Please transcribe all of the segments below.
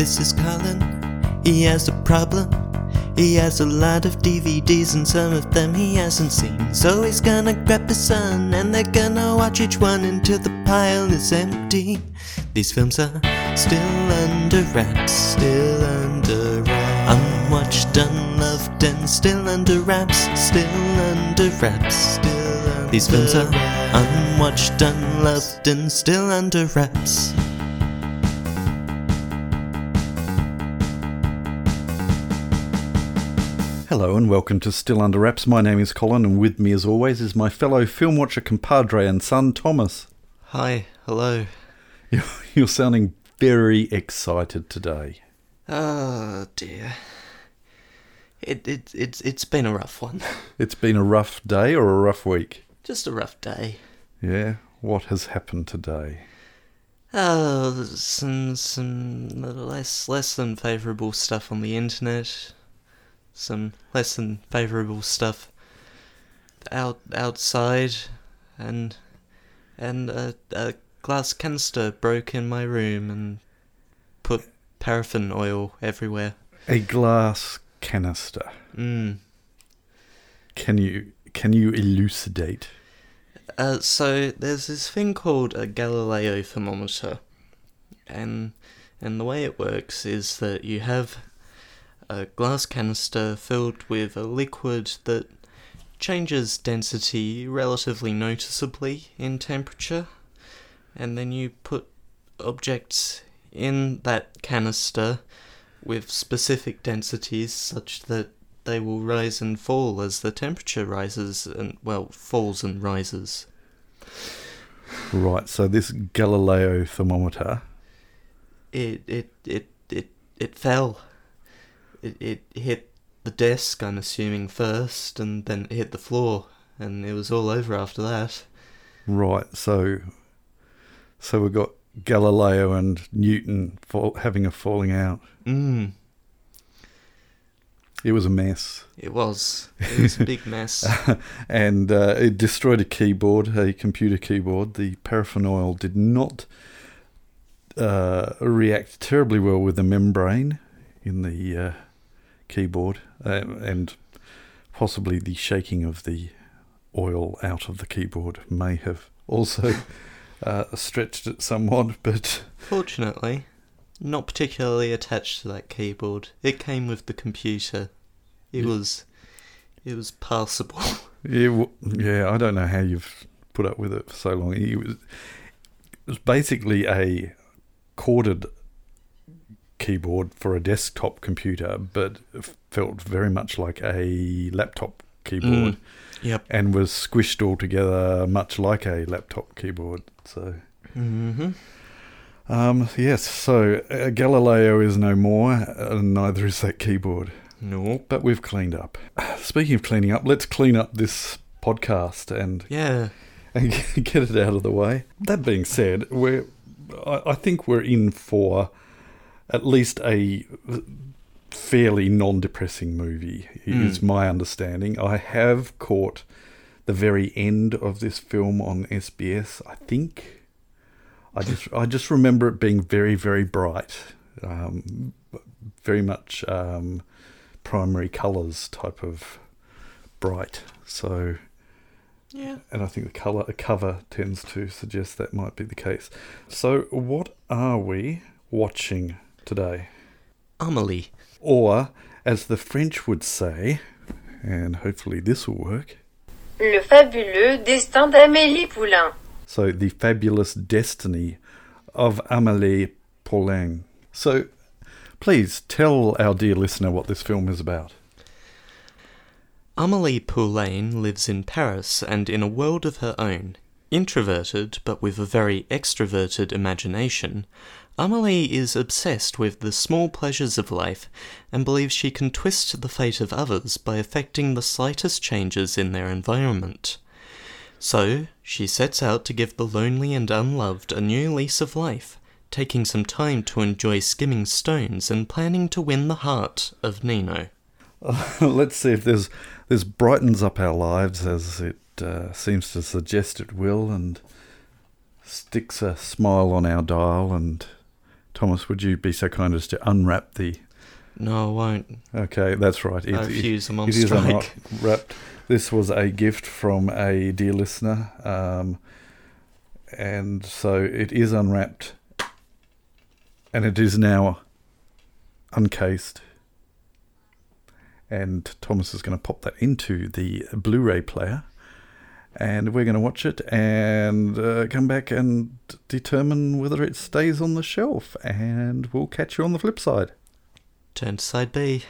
This is Colin. He has a problem. He has a lot of DVDs and some of them he hasn't seen. So he's gonna grab his son and they're gonna watch each one until the pile is empty. These films are still under wraps, still under wraps. Unwatched, unloved, and still under wraps, still under wraps, still under These films are unwatched, unloved, and still under wraps. Hello and welcome to Still Under Wraps. My name is Colin, and with me, as always, is my fellow film watcher compadre and son Thomas. Hi, hello. You're, you're sounding very excited today. Oh dear. It it it's it's been a rough one. It's been a rough day or a rough week? Just a rough day. Yeah. What has happened today? Oh, some some less less than favourable stuff on the internet. Some less than favourable stuff out outside, and and a, a glass canister broke in my room and put paraffin oil everywhere. A glass canister. Mm. Can you can you elucidate? Uh, so there's this thing called a Galileo thermometer, and and the way it works is that you have a glass canister filled with a liquid that changes density relatively noticeably in temperature, and then you put objects in that canister with specific densities such that they will rise and fall as the temperature rises and well falls and rises. Right. So this Galileo thermometer. It it it it it fell. It it hit the desk, I'm assuming first, and then it hit the floor, and it was all over after that. Right. So so we've got Galileo and Newton fall, having a falling out. Mm, It was a mess. it was. It was a big mess. and uh, it destroyed a keyboard, a computer keyboard. The paraffin oil did not uh, react terribly well with the membrane in the uh, keyboard, uh, and possibly the shaking of the oil out of the keyboard may have also uh, stretched it somewhat. But Fortunately, not particularly attached to that keyboard. It came with the computer. It Yeah. was it was passable. Yeah, w- yeah. I don't know how you've put up with it for so long. It was, it was basically a corded keyboard for a desktop computer, but felt very much like a laptop keyboard, Mm. Yep. and was squished all together, much like a laptop keyboard. So, Mm-hmm. um, yes. So uh, Galileo is no more, and neither is that keyboard. Nope. But we've cleaned up. Speaking of cleaning up, let's clean up this podcast and Yeah. and get it out of the way. That being said, we're I, I think we're in for at least a fairly non-depressing movie. Is Mm. my understanding. I have caught the very end of this film on SBS. I think. I just I just remember it being very very bright, um, very much um, primary colours type of bright. So Yeah. and I think the color the cover tends to suggest that might be the case. So, what are we watching today? Amelie. Or, as the French would say, and hopefully this will work. Le fabuleux destin d'Amélie Poulain. So, the fabulous destiny of Amélie Poulain. So, please tell our dear listener what this film is about. Amelie Poulain lives in Paris and in a world of her own. Introverted, but with a very extroverted imagination, Amelie is obsessed with the small pleasures of life and believes she can twist the fate of others by affecting the slightest changes in their environment. So, she sets out to give the lonely and unloved a new lease of life, taking some time to enjoy skimming stones and planning to win the heart of Nino. Let's see if there's this brightens up our lives as it uh, seems to suggest it will, and sticks a smile on our dial and Thomas, would you be so kind as to unwrap the? No, I won't. Okay, that's right. I refuse. I'm on it is strike. unwrapped. This was a gift from a dear listener, um, and so it is unwrapped, and it is now uncased. And Thomas is going to pop that into the Blu-ray player, and we're going to watch it and uh, come back and determine whether it stays on the shelf. And we'll catch you on the flip side. Turn to side B.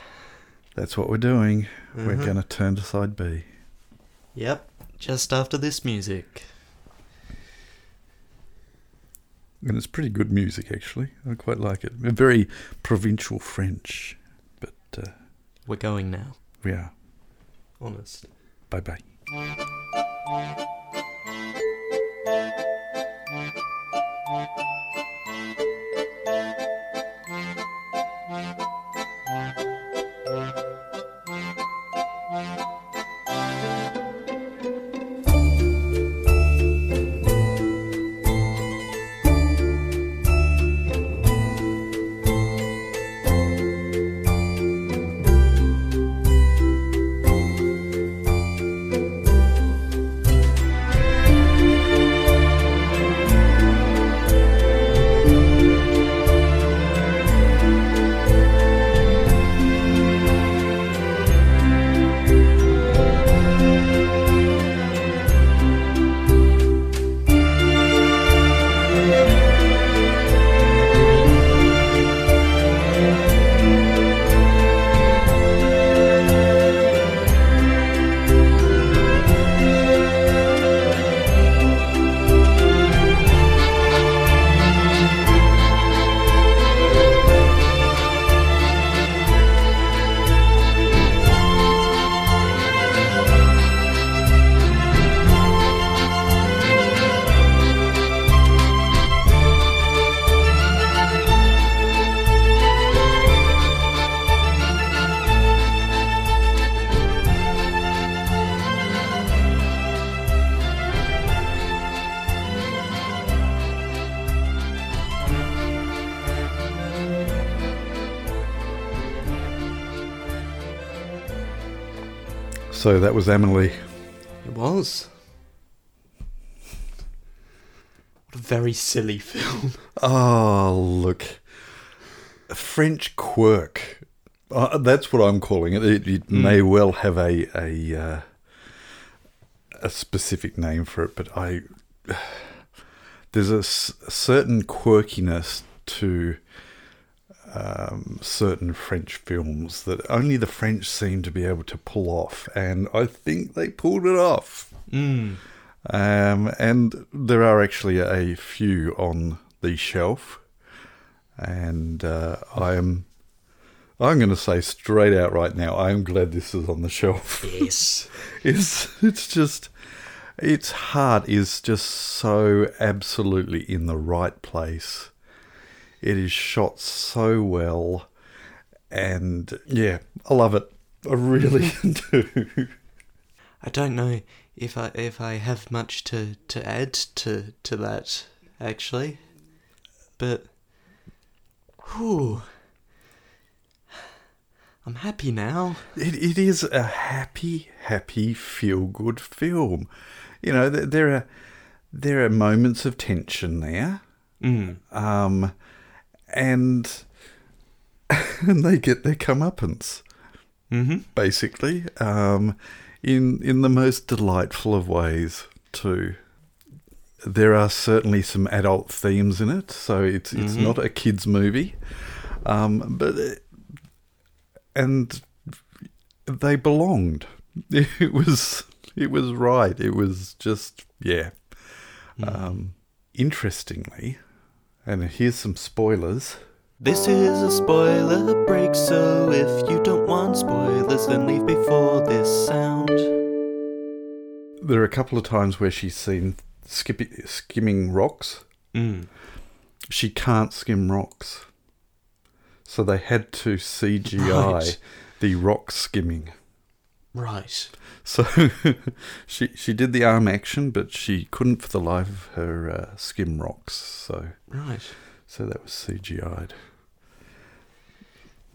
That's what we're doing. We're Mhm. going to turn to side B. Yep. Just after this music. And it's pretty good music, actually. I quite like it. Very provincial French. But uh, We're going now. yeah, Honest. bye bye. Bye. So that was Amelie. It was. What a very silly film. Oh, look. A French quirk. Uh, that's what I'm calling it. It, it may well have a a uh, a specific name for it, but I there's a, s- a certain quirkiness to um, certain French films that only the French seem to be able to pull off, and I think they pulled it off. Mm. Um, and there are actually a few on the shelf, and uh, I am. I'm going to say straight out right now. I am glad this is on the shelf. Yes. It's it's just its heart is just so absolutely in the right place. It is shot so well, and yeah, I love it. I really do. I don't know if I if I have much to, to add to to that actually, but whew, I'm happy now. It, it is a happy, happy, feel good film. You know, th- there are there are moments of tension there, Mm. um, and and they get their comeuppance Mm-hmm. basically, um, in in the most delightful of ways too. There are certainly some adult themes in it, so it's it's Mhm. not a kids movie, um, but and they belonged. It was it was right. It was just yeah. Um, interestingly, and here's some spoilers. This is a spoiler break, so if you don't want spoilers, then leave before this sound. There are a couple of times where she's seen skipping, skimming rocks. Mm. She can't skim rocks, so they had to CGI Right. the rock skimming. Right. So she she did the arm action, but she couldn't for the life of her uh, skim rocks. So Right. So that was CGI'd.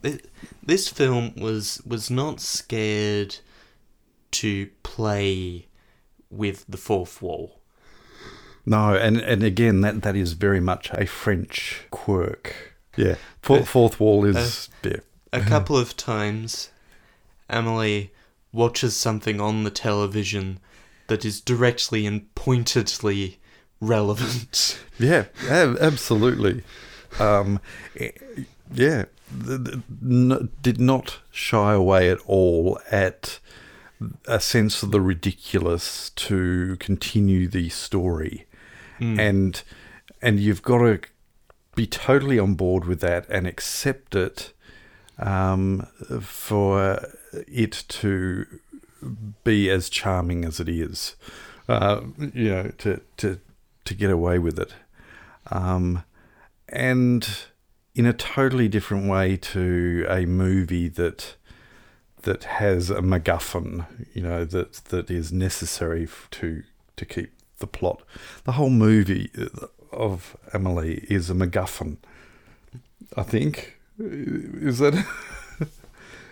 Thi- This film was was not scared to play with the fourth wall. No, and, and again, that, that is very much a French quirk. Yeah, fourth, Uh, fourth wall is yeah. A couple of times, Amelie watches something on the television that is directly and pointedly relevant. Yeah, ab- absolutely. Um, yeah, th- th- n- did not shy away at all at a sense of the ridiculous to continue the story, and and you've got to be totally on board with that and accept it um, for it to be as charming as it is. Uh, you know, to to to get away with it, um, and in a totally different way to a movie that that has a MacGuffin, you know, that that is necessary to to keep the plot. The whole movie uh, of Amelie is a MacGuffin. I think is that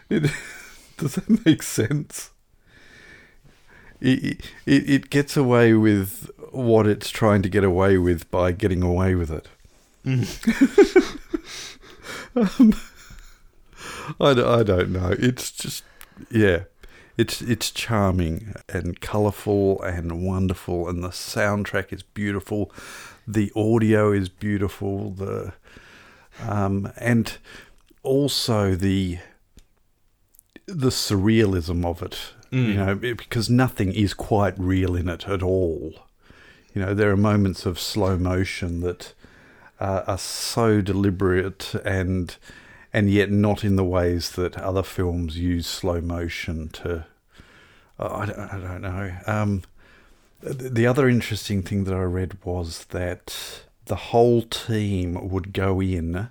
it, does that make sense? It, it it gets away with what it's trying to get away with by getting away with it. um, I, I don't know. It's just yeah, it's it's charming and colourful and wonderful, and the soundtrack is beautiful. The audio is beautiful. The um, and also the the surrealism of it. You know, because nothing is quite real in it at all. You know, there are moments of slow motion that uh, are so deliberate and and yet not in the ways that other films use slow motion to. oh, I, don't, I don't know. Um, the other interesting thing that I read was that the whole team would go in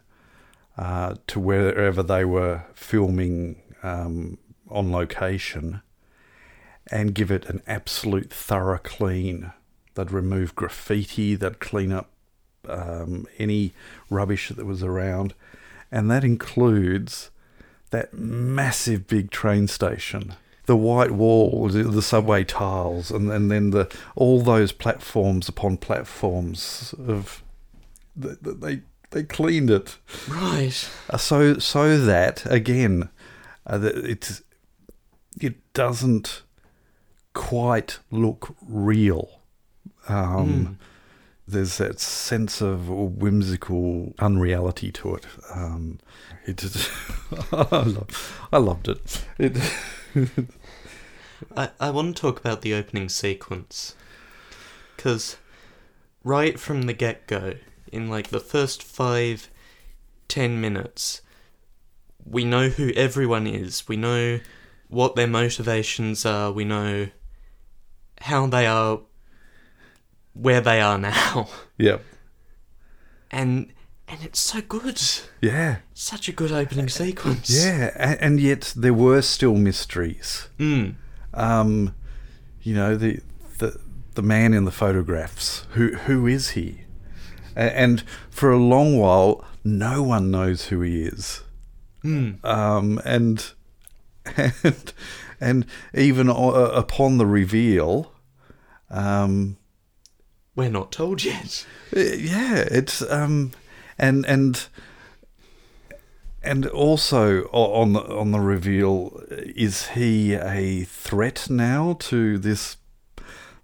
uh, to wherever they were filming um, on location and give it an absolute thorough clean. They'd remove graffiti, they'd clean up um, any rubbish that was around, and that includes that massive big train station. The white wall, the the subway tiles, and, and then the all those platforms upon platforms of th- th- they they cleaned it Right. uh, so so that again, uh, that it's it doesn't quite look real. Um, There's that sense of whimsical unreality to it. Um, it I, love, I loved it. It I, I want to talk about the opening sequence. Because right from the get go, in like the first five, ten minutes, we know who everyone is. We know what their motivations are. We know how they are, where they are now. yeah And and it's so good. yeah Such a good opening sequence. yeah, and, and yet there were still mysteries. Mm. um, you know the the the man in the photographs. Who who is he? And for a long while, no one knows who he is. Mm. Um, and and and even upon the reveal, um, We're not told yet. uh, yeah, it's um, and and and also on the on the reveal, is he a threat now to this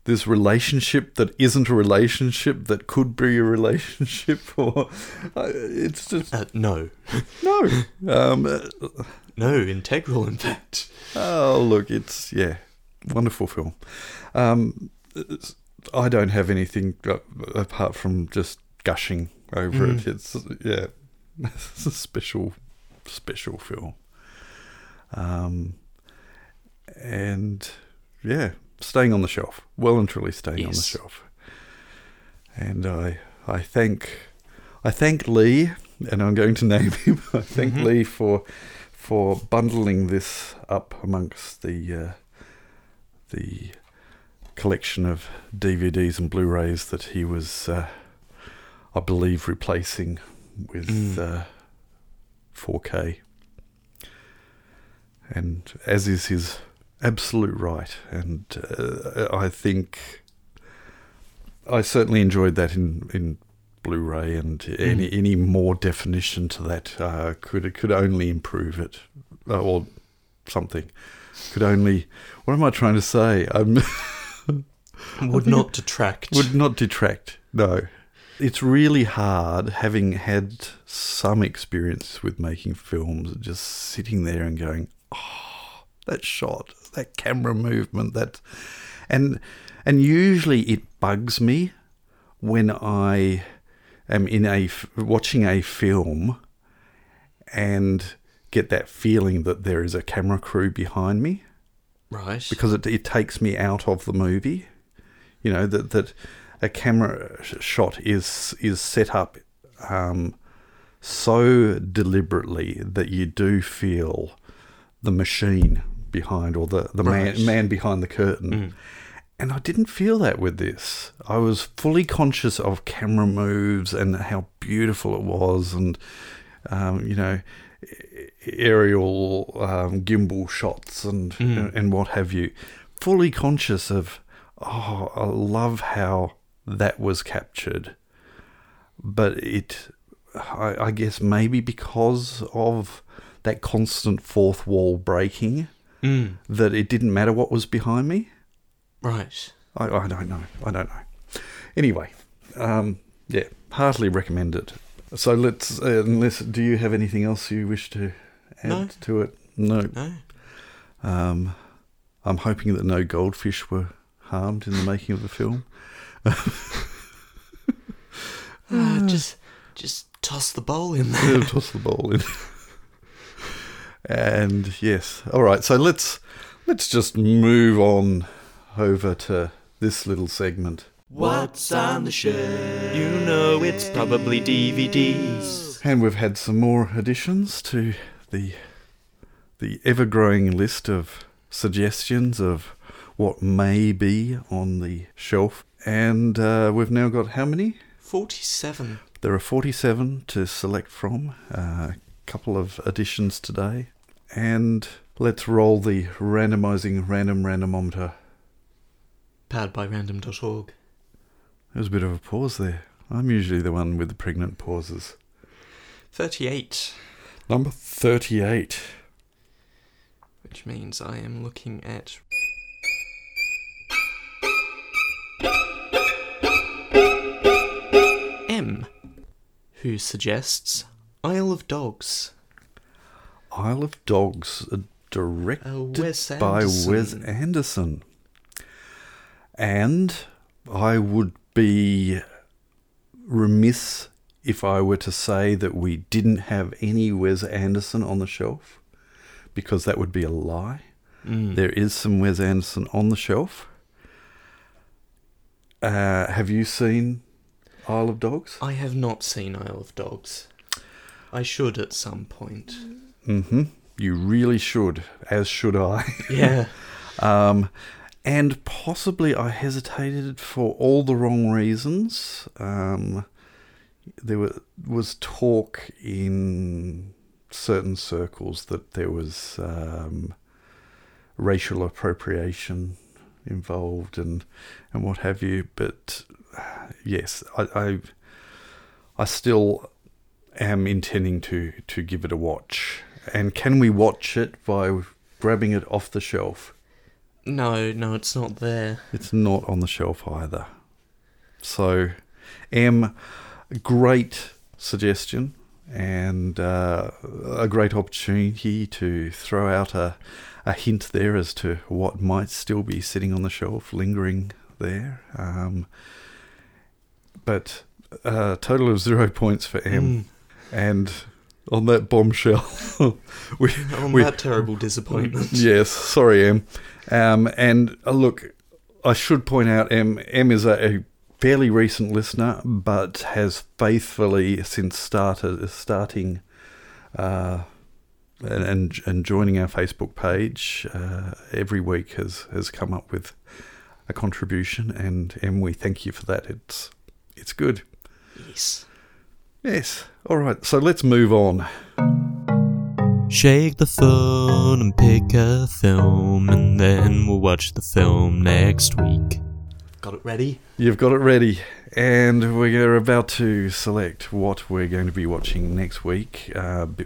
this relationship that isn't a relationship that could be a relationship, or uh, it's just Uh, no. no. Um, uh, No, integral, in fact. Oh, look, it's yeah, wonderful film. Um, I don't have anything uh, apart from just gushing over it. It's yeah, it's a special, special film. Um, and yeah, staying on the shelf, well and truly staying on the shelf. And I, I thank, I thank Lee, and I'm going to name him. I thank Lee for for bundling this up amongst the uh, the collection of DVDs and Blu-rays that he was, uh, I believe, replacing with Mm. uh, 4K, and as is his absolute right. And uh, I think I certainly enjoyed that in in Blu-ray, and any any more definition to that uh, could could only improve it, uh, or something. Could only. What am I trying to say? I'm. Would not detract. would not detract. No. It's really hard having had some experience with making films, just sitting there and going, "Oh, that shot, that camera movement, that," and and usually it bugs me when I am in a, watching a film and get that feeling that there is a camera crew behind me right. because it, it takes me out of the movie. You know that that a camera shot is is set up um, so deliberately that you do feel the machine behind or the the Right. man man behind the curtain. Mm. And I didn't feel that with this. I was fully conscious of camera moves and how beautiful it was, and um, you know, aerial um, gimbal shots and Mm. and what have you. Fully conscious of, oh, I love how that was captured, but it, I, I guess maybe because of that constant fourth wall breaking, Mm. that it didn't matter what was behind me. Right. I, I don't know. I don't know. Anyway, um, yeah, heartily recommend it. So let's. Uh, unless, do you have anything else you wish to add No. to it? No. No. Um, I'm hoping that no goldfish were harmed in the making of the film. Ah, just, just toss the bowl in Yeah, there. toss the bowl in. and yes, all right. So let's let's just move on over to this little segment. What's on the shelf? You know it's probably DVDs. And we've had some more additions to the the ever growing list of suggestions of what may be on the shelf. And uh, we've now got how many? Forty-seven. There are 47 to select from. A couple of additions today. And let's roll the randomizing random randomometer. Powered by random.org. There was a bit of a pause there. I'm usually the one with the pregnant pauses. Thirty-eight. Number 38. Which means I am looking at. M, who suggests Isle of Dogs. Isle of Dogs, uh, directed Uh, Wes by Wes Anderson. Anderson. And I would be remiss if I were to say that we didn't have any Wes Anderson on the shelf, because that would be a lie. Mm. There is some Wes Anderson on the shelf. Uh, have you seen Isle of Dogs? I have not seen Isle of Dogs. I should at some point. Mm-hmm. You really should, as should I. Yeah. Um, and possibly I hesitated for all the wrong reasons. Um, there were, was talk in certain circles that there was um, racial appropriation involved and and what have you. But uh, yes, I, I I still am intending to to give it a watch. And can we watch it by grabbing it off the shelf? No, no, it's not there. It's not on the shelf either. So, M, great suggestion and uh, a great opportunity to throw out a, a hint there as to what might still be sitting on the shelf, lingering there. Um, but a total of zero points for M. Mm. And on that bombshell, we, On we, that terrible disappointment. Yes, sorry, M. Um, and uh, look, I should point out, M. Em is a, a fairly recent listener, but has faithfully since started starting uh, and, and and joining our Facebook page uh, every week has has come up with a contribution, and Em, we thank you for that. It's it's good. Yes. Yes. All right. So let's move on. Shake the phone and pick a film, and then we'll watch the film next week. Got it ready? You've got it ready, and we're about to select what we're going to be watching next week. Uh, b-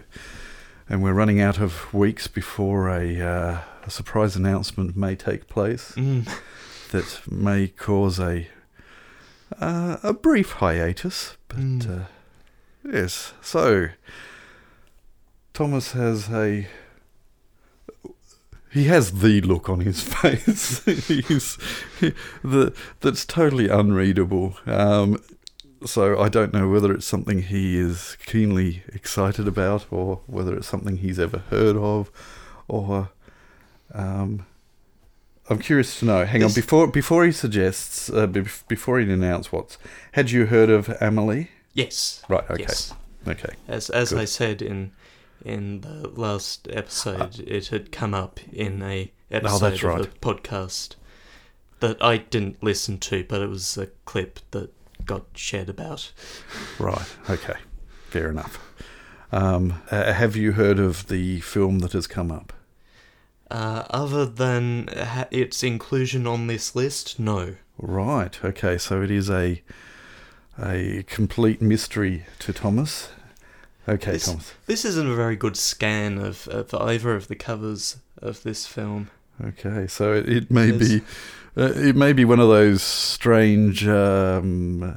and we're running out of weeks before a, uh, a surprise announcement may take place Mm. that may cause a uh, a brief hiatus. But Mm. uh, yes, so Thomas has a he has the look on his face. He's the that's totally unreadable. Um, so I don't know whether it's something he is keenly excited about, or whether it's something he's ever heard of, or um, I'm curious to know. Hang on, before before he suggests, uh, bef- before he announces what's, had you heard of Amelie? Yes. Right. Okay. Yes. Okay. As as Good. I said in in the last episode, it had come up in a episode Oh, of a podcast that I didn't listen to, but it was a clip that got shared about. Right. Okay. Fair enough. Um, uh, have you heard of the film that has come up? Uh, other than ha- its inclusion on this list, no. Right. Okay. So it is a a complete mystery to Thomas. Okay, This- Thomas. This isn't a very good scan of, of either of the covers of this film. Okay. So it, it may There's- be uh, it may be one of those strange um, uh,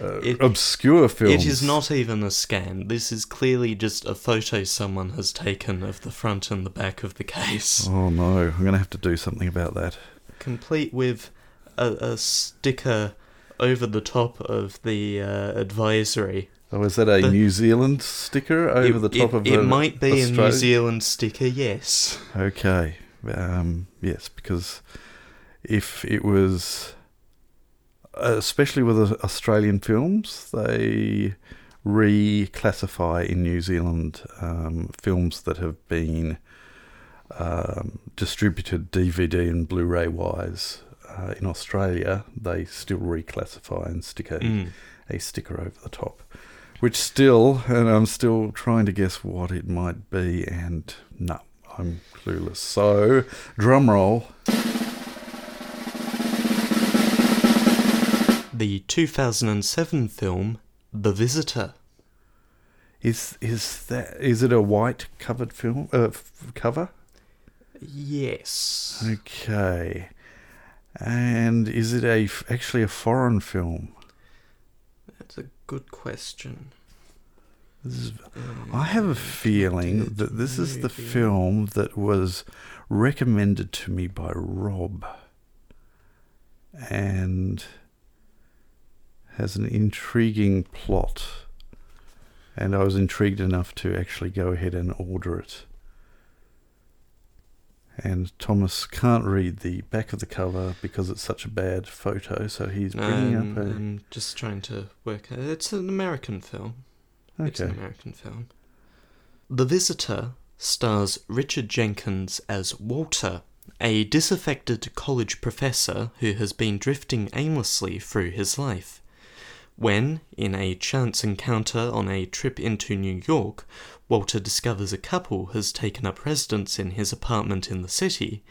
It- obscure films. It is not even a scan. This is clearly just a photo someone has taken of the front and the back of the case. Oh no! I'm going to have to do something about that. complete with a, a sticker over the top of the uh, advisory. Oh, is that a The- New Zealand sticker over it, the top it, of it a might be a New Zealand sticker, yes. Okay. Um, yes, because if it was, especially with uh, Australian films, they reclassify in New Zealand um, films that have been um, distributed DVD and Blu-ray wise. Uh, in Australia, they still reclassify and stick a, Mm. a sticker over the top, which still, and I'm still trying to guess what it might be, and no, I'm clueless. So, drum roll. The 2007 film The Visitor. Is is that is it a white covered film uh, f- cover? Yes. Okay, and is it a f- actually a foreign film? That's a good question. This is, I have a feeling that this is the film that was recommended to me by Rob and has an intriguing plot. And I was intrigued enough to actually go ahead and order it. And Thomas can't read the back of the cover because it's such a bad photo, so he's bringing Um, up a. I'm just trying to work out. It's an American film. It's an American film. The Visitor stars Richard Jenkins as Walter, a disaffected college professor who has been drifting aimlessly through his life. When, in a chance encounter on a trip into New York, Walter discovers a couple has taken up residence in his apartment in the city,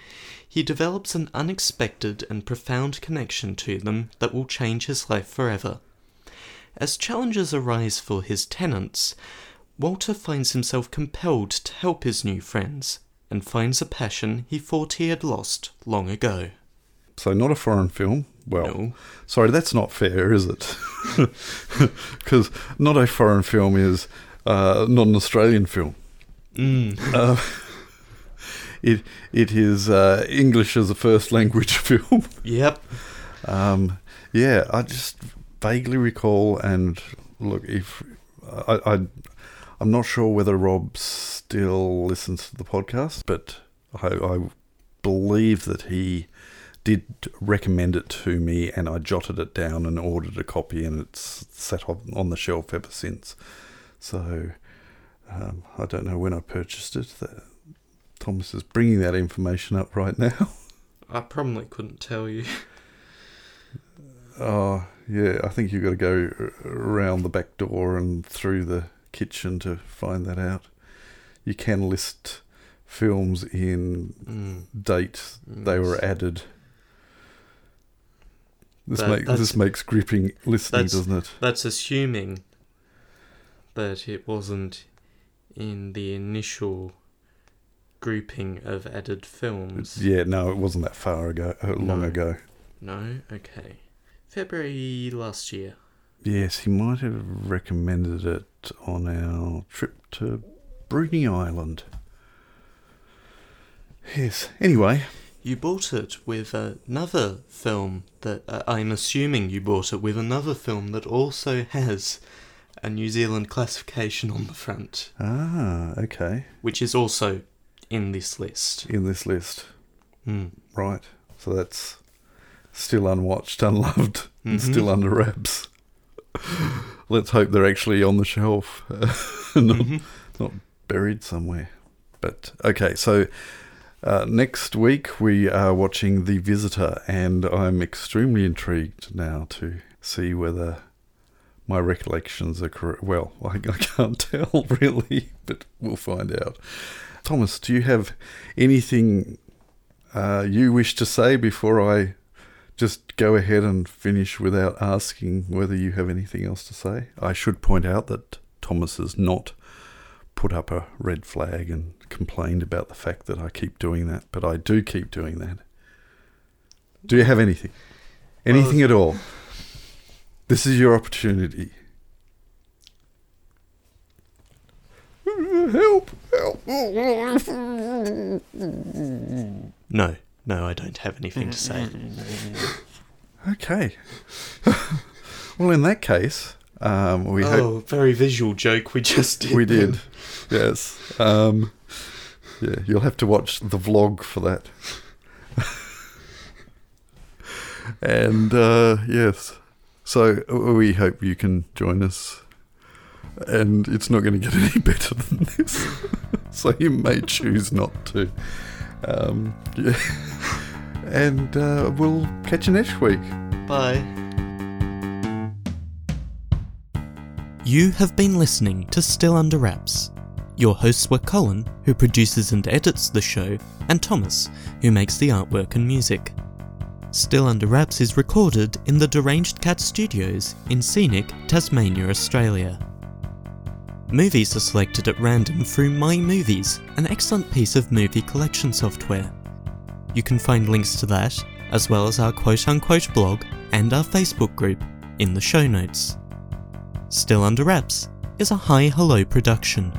he develops an unexpected and profound connection to them that will change his life forever. As challenges arise for his tenants, Walter finds himself compelled to help his new friends and finds a passion he thought he had lost long ago. So, not a foreign film. Well, No. Sorry, that's not fair, is it? Because not a foreign film is uh, not an Australian film. Mm. Uh, it it is uh, English as a first language film. Yep. Um, yeah, I just vaguely recall, and look, if I, I I'm not sure whether Rob still listens to the podcast, but I, I believe that he did recommend it to me, and I jotted it down and ordered a copy, and it's sat on, on the shelf ever since. So um, I don't know when I purchased it. That Thomas is bringing that information up right now. I probably couldn't tell you. Oh, Yeah, I think you've got to go around the back door and through the kitchen to find that out. You can list films in Mm. date they were added. This, That- make, this makes gripping listening, doesn't it? That's assuming that it wasn't in the initial grouping of added films. Yeah, no, it wasn't that far ago, uh, long No. ago. No? Okay. February last year. Yes, he might have recommended it on our trip to Bruny Island. Yes. Anyway, You bought it with another film that uh, I'm assuming you bought it with another film that also has a New Zealand classification on the front, ah, okay, which is also in this list. in this list, Hmm. right? So that's still unwatched, unloved, and Mhm. still under wraps. Let's hope they're actually on the shelf, not, Mhm. not buried somewhere. But okay, so uh, next week we are watching The Visitor, and I'm extremely intrigued now to see whether my recollections are correct. Well, I, I can't tell really, but we'll find out. Thomas, do you have anything uh, you wish to say before I just go ahead and finish without asking whether you have anything else to say? I should point out that Thomas has not put up a red flag and complained about the fact that I keep doing that, but I do keep doing that. Do you have anything? Anything at all? This is your opportunity. Help! Help! No, no, I don't have anything to say. Okay. well, in that case, um, we hope oh, very visual joke we just did. we did. yes. Um, yeah, you'll have to watch the vlog for that. and uh, yes, so uh, we hope you can join us. And it's not going to get any better than this, so you may choose not to. Um, yeah. And uh, we'll catch you next week. Bye. You have been listening to Still Under Wraps. Your hosts were Colin, who produces and edits the show, and Thomas, who makes the artwork and music. Still Under Wraps is recorded in the Deranged Cat Studios in scenic Tasmania, Australia. Movies are selected at random through My Movies, an excellent piece of movie collection software. You can find links to that, as well as our quote unquote blog and our Facebook group, in the show notes. Still Under Wraps is a Hi Hello production.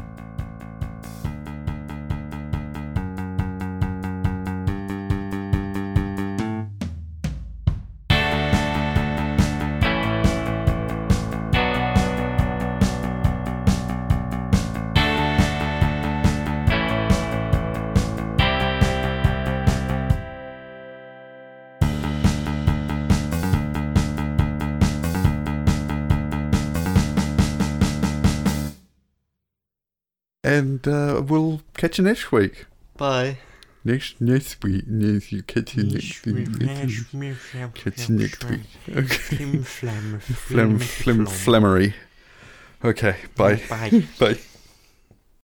Catch you next week. Bye. Next next week. Next, you catch you next week. Catch you next week. Okay. Flim flam. Flam, flam, flammery. Okay. Bye. Bye. Bye.